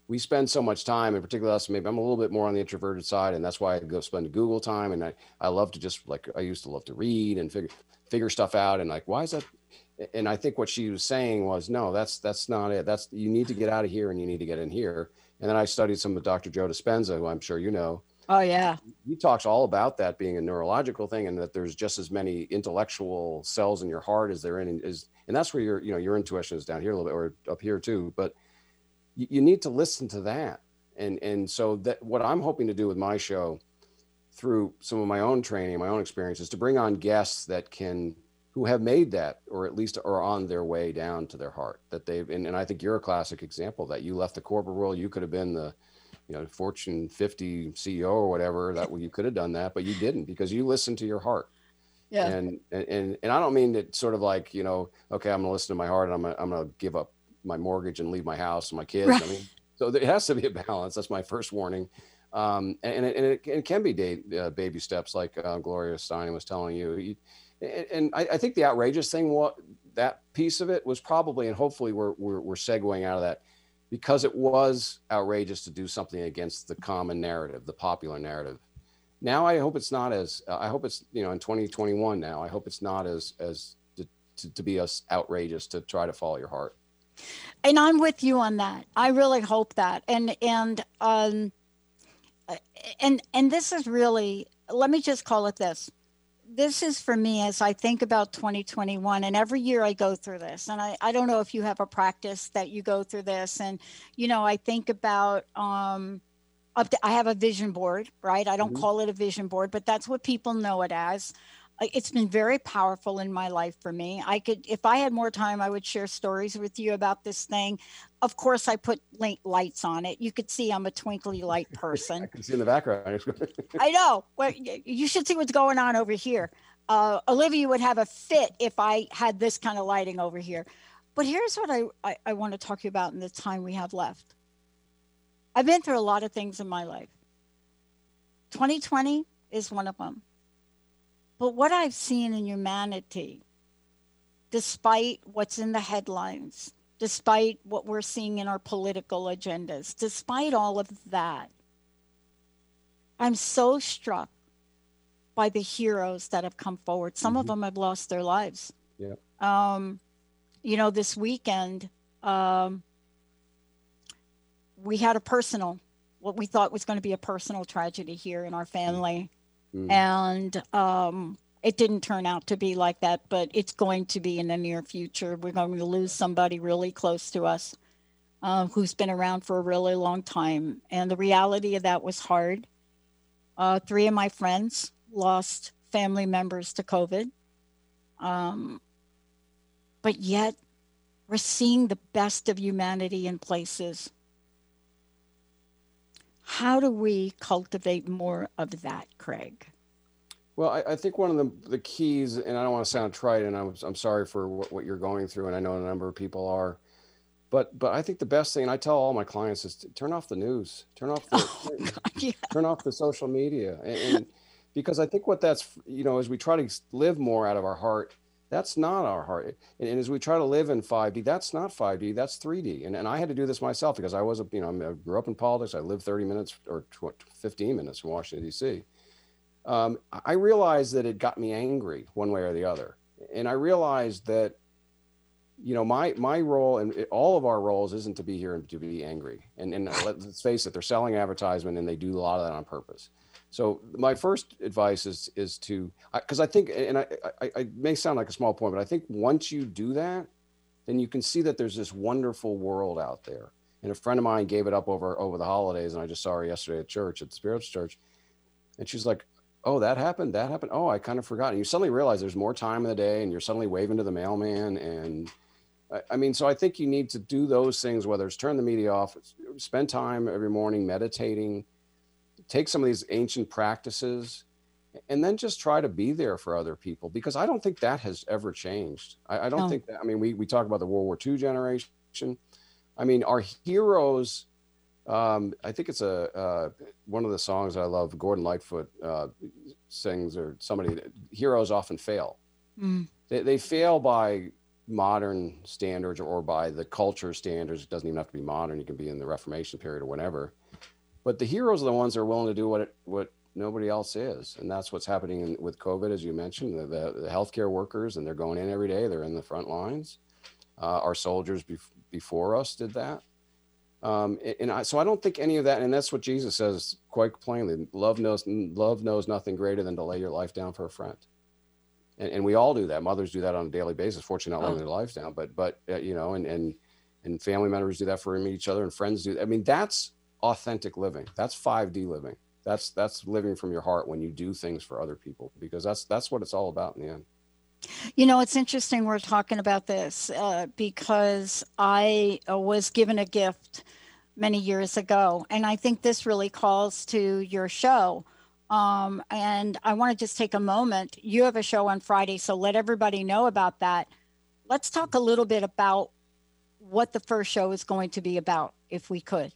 we spend so much time, and particularly us, maybe I'm a little bit more on the introverted side, and that's why I go spend Google time. And I, I love to just like I used to love to read and figure figure stuff out. And like, why is that? And I think what she was saying was, no, that's that's not it. That's you need to get out of here and you need to get in here. And then I studied some of Dr. Joe Dispenza, who I'm sure you know. Oh yeah. He talks all about that being a neurological thing, and that there's just as many intellectual cells in your heart as there in is, and that's where your you know your intuition is down here a little bit or up here too, but you, you need to listen to that. And and so that what I'm hoping to do with my show through some of my own training, my own experiences, to bring on guests that can who have made that or at least are on their way down to their heart that they've and, and i think you're a classic example that you left the corporate world you could have been the you know fortune 50 ceo or whatever that you could have done that but you didn't because you listened to your heart yeah and and and i don't mean that sort of like you know okay i'm gonna listen to my heart and i'm gonna, I'm gonna give up my mortgage and leave my house and my kids. Right. I mean, so there has to be a balance. That's my first warning. Um, and, and, it, it, can be day, uh, baby steps, like uh, Gloria Steinem was telling you. And I, I, think the outrageous thing, what that piece of it was probably, and hopefully we're, we're, we're segueing out of that because it was outrageous to do something against the common narrative, the popular narrative. Now I hope it's not as uh, I hope it's you know in 2021 now I hope it's not as as to, to, to be as outrageous to try to follow your heart. And i'm with you on that. I really hope that. And and um and and this is really let me just call it this this is for me as i think about 2021 and every year i go through this and i, I don't know if you have a practice that you go through this and you know i think about um up to, i have a vision board right i don't mm-hmm. call it a vision board but that's what people know it as it's been very powerful in my life for me. I could, if I had more time, I would share stories with you about this thing. Of course, I put lights on it. You could see I'm a twinkly light <laughs> person. I can see in the background. <laughs> I know. Well, you should see what's going on over here. uh, Olivia would have a fit if I had this kind of lighting over here. But here's what I, I, I want to talk to you about in the time we have left. I've been through a lot of things in my life. 2020 is one of them. But what I've seen in humanity, despite what's in the headlines, despite what we're seeing in our political agendas, despite all of that, I'm so struck by the heroes that have come forward. Some mm-hmm. of them have lost their lives. Yeah. Um, you know, this weekend, um, we had a personal, what we thought was going to be a personal tragedy here in our family. Mm. And um, it didn't turn out to be like that, but it's going to be in the near future. We're going to lose somebody really close to us uh, who's been around for a really long time. And the reality of that was hard. Uh, three of my friends lost family members to COVID. Um, but yet, we're seeing the best of humanity in places. How do we cultivate more of that, Craig? Well, I, I, think one of the, the keys, and I don't want to sound trite, and I'm, I'm sorry for what, what you're going through, and I know a number of people are, but but I think the best thing, and I tell all my clients, is to turn off the news, turn off the, oh, <laughs> God, yeah. turn off the social media, and, and because I think what that's you know as we try to live more out of our heart, that's not our heart, and, and as we try to live in 5D, that's not 5D, that's 3D, and and I had to do this myself because I was a you know I grew up in politics, I lived 30 minutes or 15 minutes from Washington D.C. Um, I realized that it got me angry one way or the other, and I realized that you know my my role and all of our roles isn't to be here and to be angry. And and <laughs> let's face it they're selling advertisement and they do a lot of that on purpose so my first advice is is to because I, I, think and I, I, I may sound like a small point, but I think once you do that, then you can see that there's this wonderful world out there. And a friend of mine gave it up over over the holidays, and I just saw her yesterday at church at the Spiritual Church, and she's like, "Oh, that happened. That happened. Oh, I kind of forgot." And you suddenly realize there's more time in the day, and you're suddenly waving to the mailman, and I mean, so I think you need to do those things, whether it's turn the media off, spend time every morning meditating take some of these ancient practices and then just try to be there for other people because I don't think that has ever changed. I, I don't no. think that, I mean, we, we talk about the World War II generation. I mean, our heroes, um, I think it's a uh, one of the songs I love. Gordon Lightfoot uh, sings, or somebody. Heroes often fail. Mm. They, they fail by modern standards or by the culture standards. It doesn't even have to be modern. You can be in the Reformation period or whenever. But the heroes are the ones that are willing to do what it, what nobody else is, and that's what's happening in, with COVID, as you mentioned. The, the, the, healthcare workers, and they're going in every day. They're in the front lines. Uh, our soldiers bef- before us did that. Um, and I, so I don't think any of that, and that's what Jesus says quite plainly. Love knows love knows nothing greater than to lay your life down for a friend. And, and we all do that. Mothers do that on a daily basis. Fortunately, not laying oh. their lives down, but but uh, you know, and and and family members do that for each other, and friends do. I mean, that's authentic living. That's 5D living. That's that's living from your heart when you do things for other people because that's that's what it's all about in the end. You know, it's interesting we're talking about this uh, because I uh, was given a gift many years ago, and I think this really calls to your show. Um, and I want to just take a moment. You have a show on Friday, so let everybody know about that. Let's talk a little bit about what the first show is going to be about, if we could.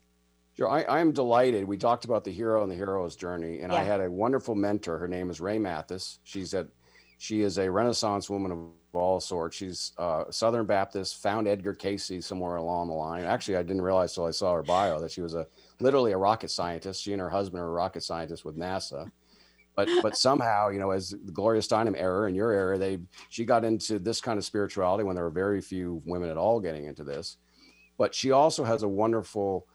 Sure, I, I am delighted. We talked about the hero and the hero's journey, and yeah. I had a wonderful mentor. Her name is Ray Mathis. She's at, she is a Renaissance woman of all sorts. She's uh, Southern Baptist. Found Edgar Cayce somewhere along the line. Actually, I didn't realize till I saw her bio that she was a literally a rocket scientist. She and her husband are rocket scientists with NASA. But but <laughs> somehow, you know, as the Gloria Steinem era and your era, they she got into this kind of spirituality when there were very few women at all getting into this. But she also has a wonderful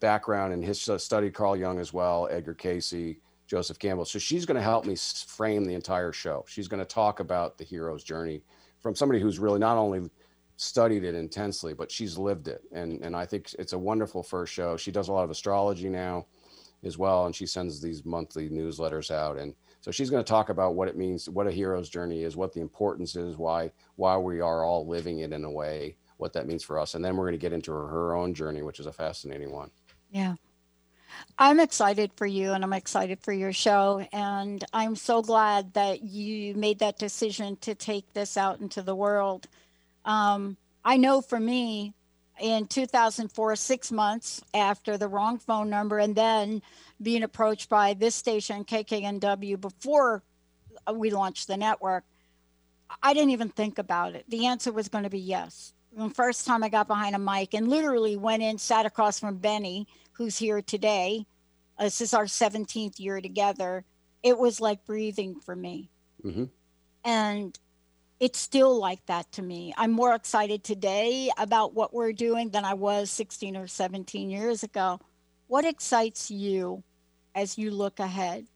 background and his studied Carl Jung as well, Edgar Cayce, Joseph Campbell. So she's going to help me frame the entire show. She's going to talk about the hero's journey from somebody who's really not only studied it intensely, but she's lived it. And and I think it's a wonderful first show. She does a lot of astrology now as well, and she sends these monthly newsletters out. And so she's going to talk about what it means, what a hero's journey is, what the importance is, why why we are all living it in a way, what that means for us. And then we're going to get into her, her own journey, which is a fascinating one. Yeah. I'm excited for you and I'm excited for your show. And I'm so glad that you made that decision to take this out into the world. Um, I know for me, in 2004, six months after the wrong phone number, and then being approached by this station, KKNW, before we launched the network, I didn't even think about it. The answer was going to be yes. The first time I got behind a mic and literally went in, sat across from Benny, who's here today. This is our 17th year together. It was like breathing for me. Mm-hmm. And it's still like that to me. I'm more excited today about what we're doing than I was 16 or 17 years ago. What excites you as you look ahead?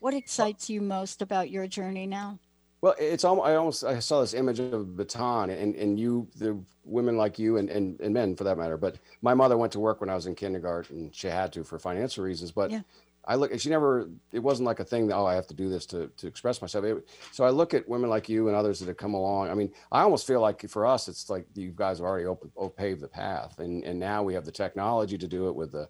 What excites you most about your journey now? Well, it's almost, I almost, I saw this image of a baton and, and you, the women like you and, and, and men for that matter. But my mother went to work when I was in kindergarten. and She had to for financial reasons, but yeah. I look, she never, it wasn't like a thing that, oh, I have to do this to, to express myself. It, so I look at women like you and others that have come along. I mean, I almost feel like for us, it's like you guys have already open, paved the path. And, and now we have the technology to do it with the,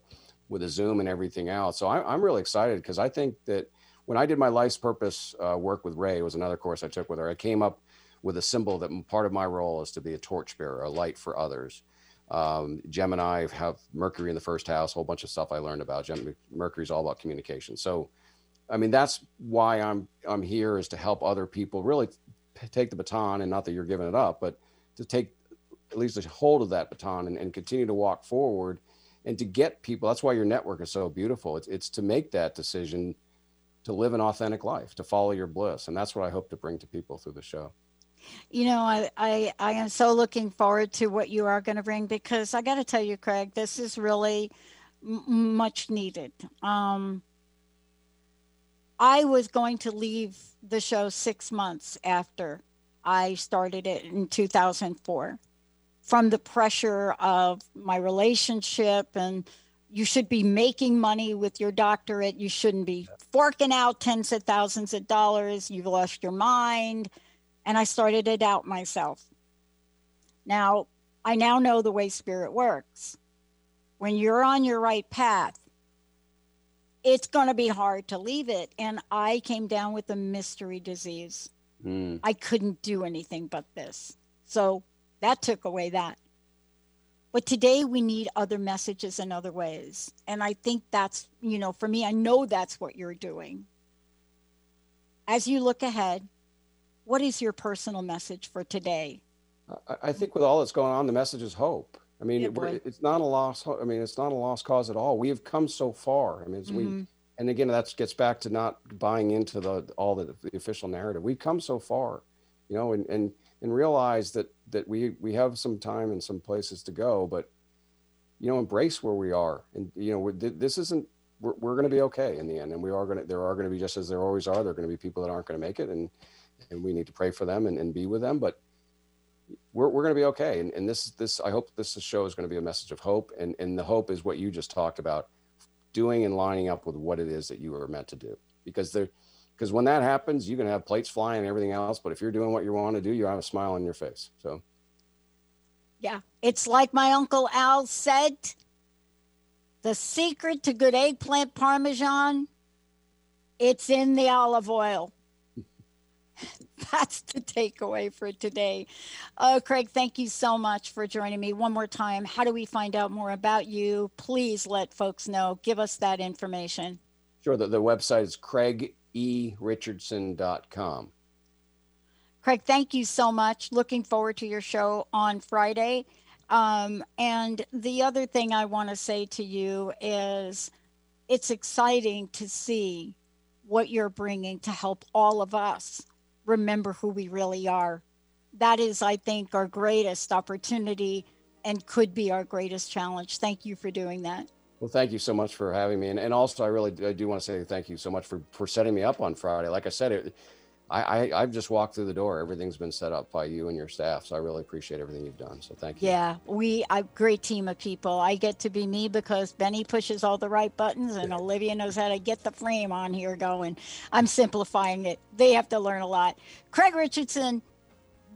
with the Zoom and everything else. So I, I'm really excited because I think that when I did my life's purpose uh, work with Ray, it was another course I took with her. I came up with a symbol that part of my role is to be a torchbearer, a light for others. Um, Gemini have Mercury in the first house, a whole bunch of stuff I learned about. Gem- Mercury's all about communication. So, I mean, that's why I'm I'm here is to help other people really t- take the baton, and not that you're giving it up, but to take at least a hold of that baton and, and continue to walk forward, and to get people. That's why your network is so beautiful. It's it's to make that decision to live an authentic life, to follow your bliss, and that's what I hope to bring to people through the show you know, I, I, I am so looking forward to what you are going to bring because I got to tell you, Craig, this is really m- much needed. Um, I was going to leave the show six months after I started it in 2004 from the pressure of my relationship and you should be making money with your doctorate. You shouldn't be forking out tens of thousands of dollars. You've lost your mind and I started to doubt myself. Now, I now know the way spirit works. When you're on your right path, it's going to be hard to leave it. And I came down with a mystery disease. Mm. I couldn't do anything but this. So that took away that. But today we need other messages in other ways. And I think that's, you know, for me, I know that's what you're doing. As you look ahead, what is your personal message for today? I think with all that's going on, the message is hope. I mean, yeah, it, it's not a lost. I mean, it's not a lost cause at all. We have come so far. I mean, mm-hmm. we, and again, that gets back to not buying into the all the, the official narrative. We've come so far, you know, and and and realize that that we we have some time and some places to go, but you know, embrace where we are, and you know, this isn't. We're, we're going to be okay in the end, and we are going to. There are going to be just as there always are. There are going to be people that aren't going to make it, and and we need to pray for them and, and be with them. But we're, we're going to be okay. And, and this, this, I hope this show is going to be a message of hope. And, and the hope is what you just talked about doing and lining up with what it is that you are meant to do. Because there, because when that happens, you can have plates flying and everything else. But if you're doing what you want to do, you have a smile on your face. So, yeah, it's like my uncle Al said the secret to good eggplant parmesan it's in the olive oil <laughs> that's the takeaway for today. Uh, Craig, thank you so much for joining me one more time. How do we find out more about you? Please let folks know. Give us that information. Sure. The, the website is craigerichdson.com. Craig, thank you so much. Looking forward to your show on Friday. Um, and the other thing I want to say to you is it's exciting to see what you're bringing to help all of us remember who we really are. That is, I think, our greatest opportunity and could be our greatest challenge. Thank you for doing that. Well, thank you so much for having me. And, and also, I really I do want to say thank you so much for, for setting me up on Friday. Like I said, it, I, I have just walked through the door. Everything's been set up by you and your staff, so I really appreciate everything you've done. So thank you. Yeah, we a great team of people. I get to be me because Benny pushes all the right buttons, and Olivia knows how to get the frame on here going. I'm simplifying it. They have to learn a lot. Craig Richardson,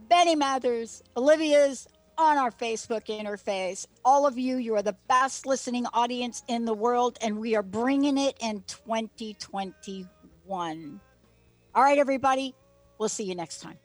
Benny Mathers, Olivia's on our Facebook interface. All of you, you are the best listening audience in the world, and we are bringing it in 2021. All right, everybody, we'll see you next time.